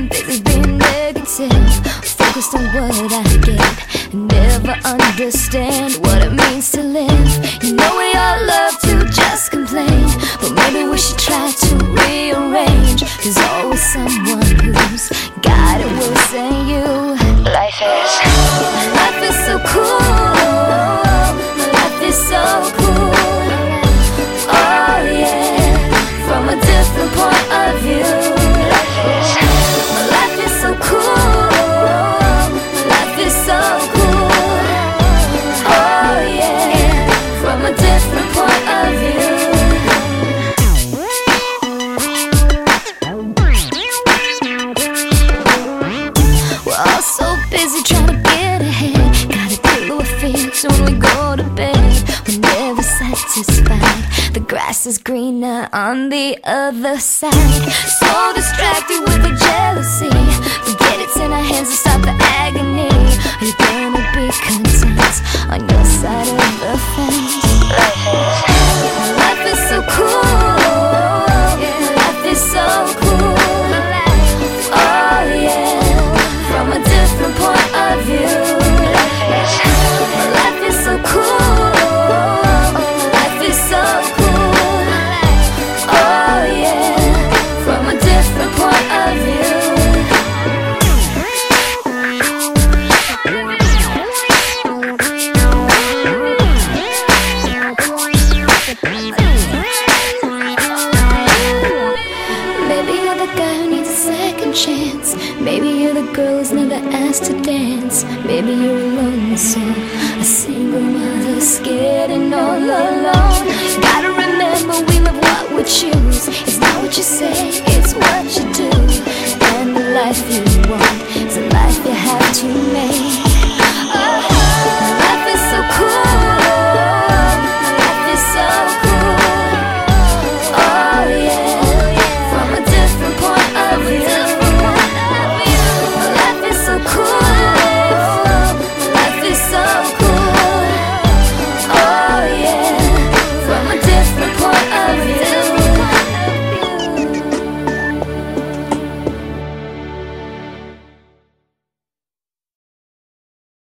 damn busy being negative. Focused on what I get. Never understand what it means to live. You know we all love to just complain. But maybe we should try to rearrange. There's always someone who's got it worse than you. Life is. Life is so cool. The grass is greener on the other side. So distracted chance. Maybe you're the girl who's never asked to dance. Maybe you're a lonely soul, a single mother scared and all alone. Gotta remember we love what we choose. It's not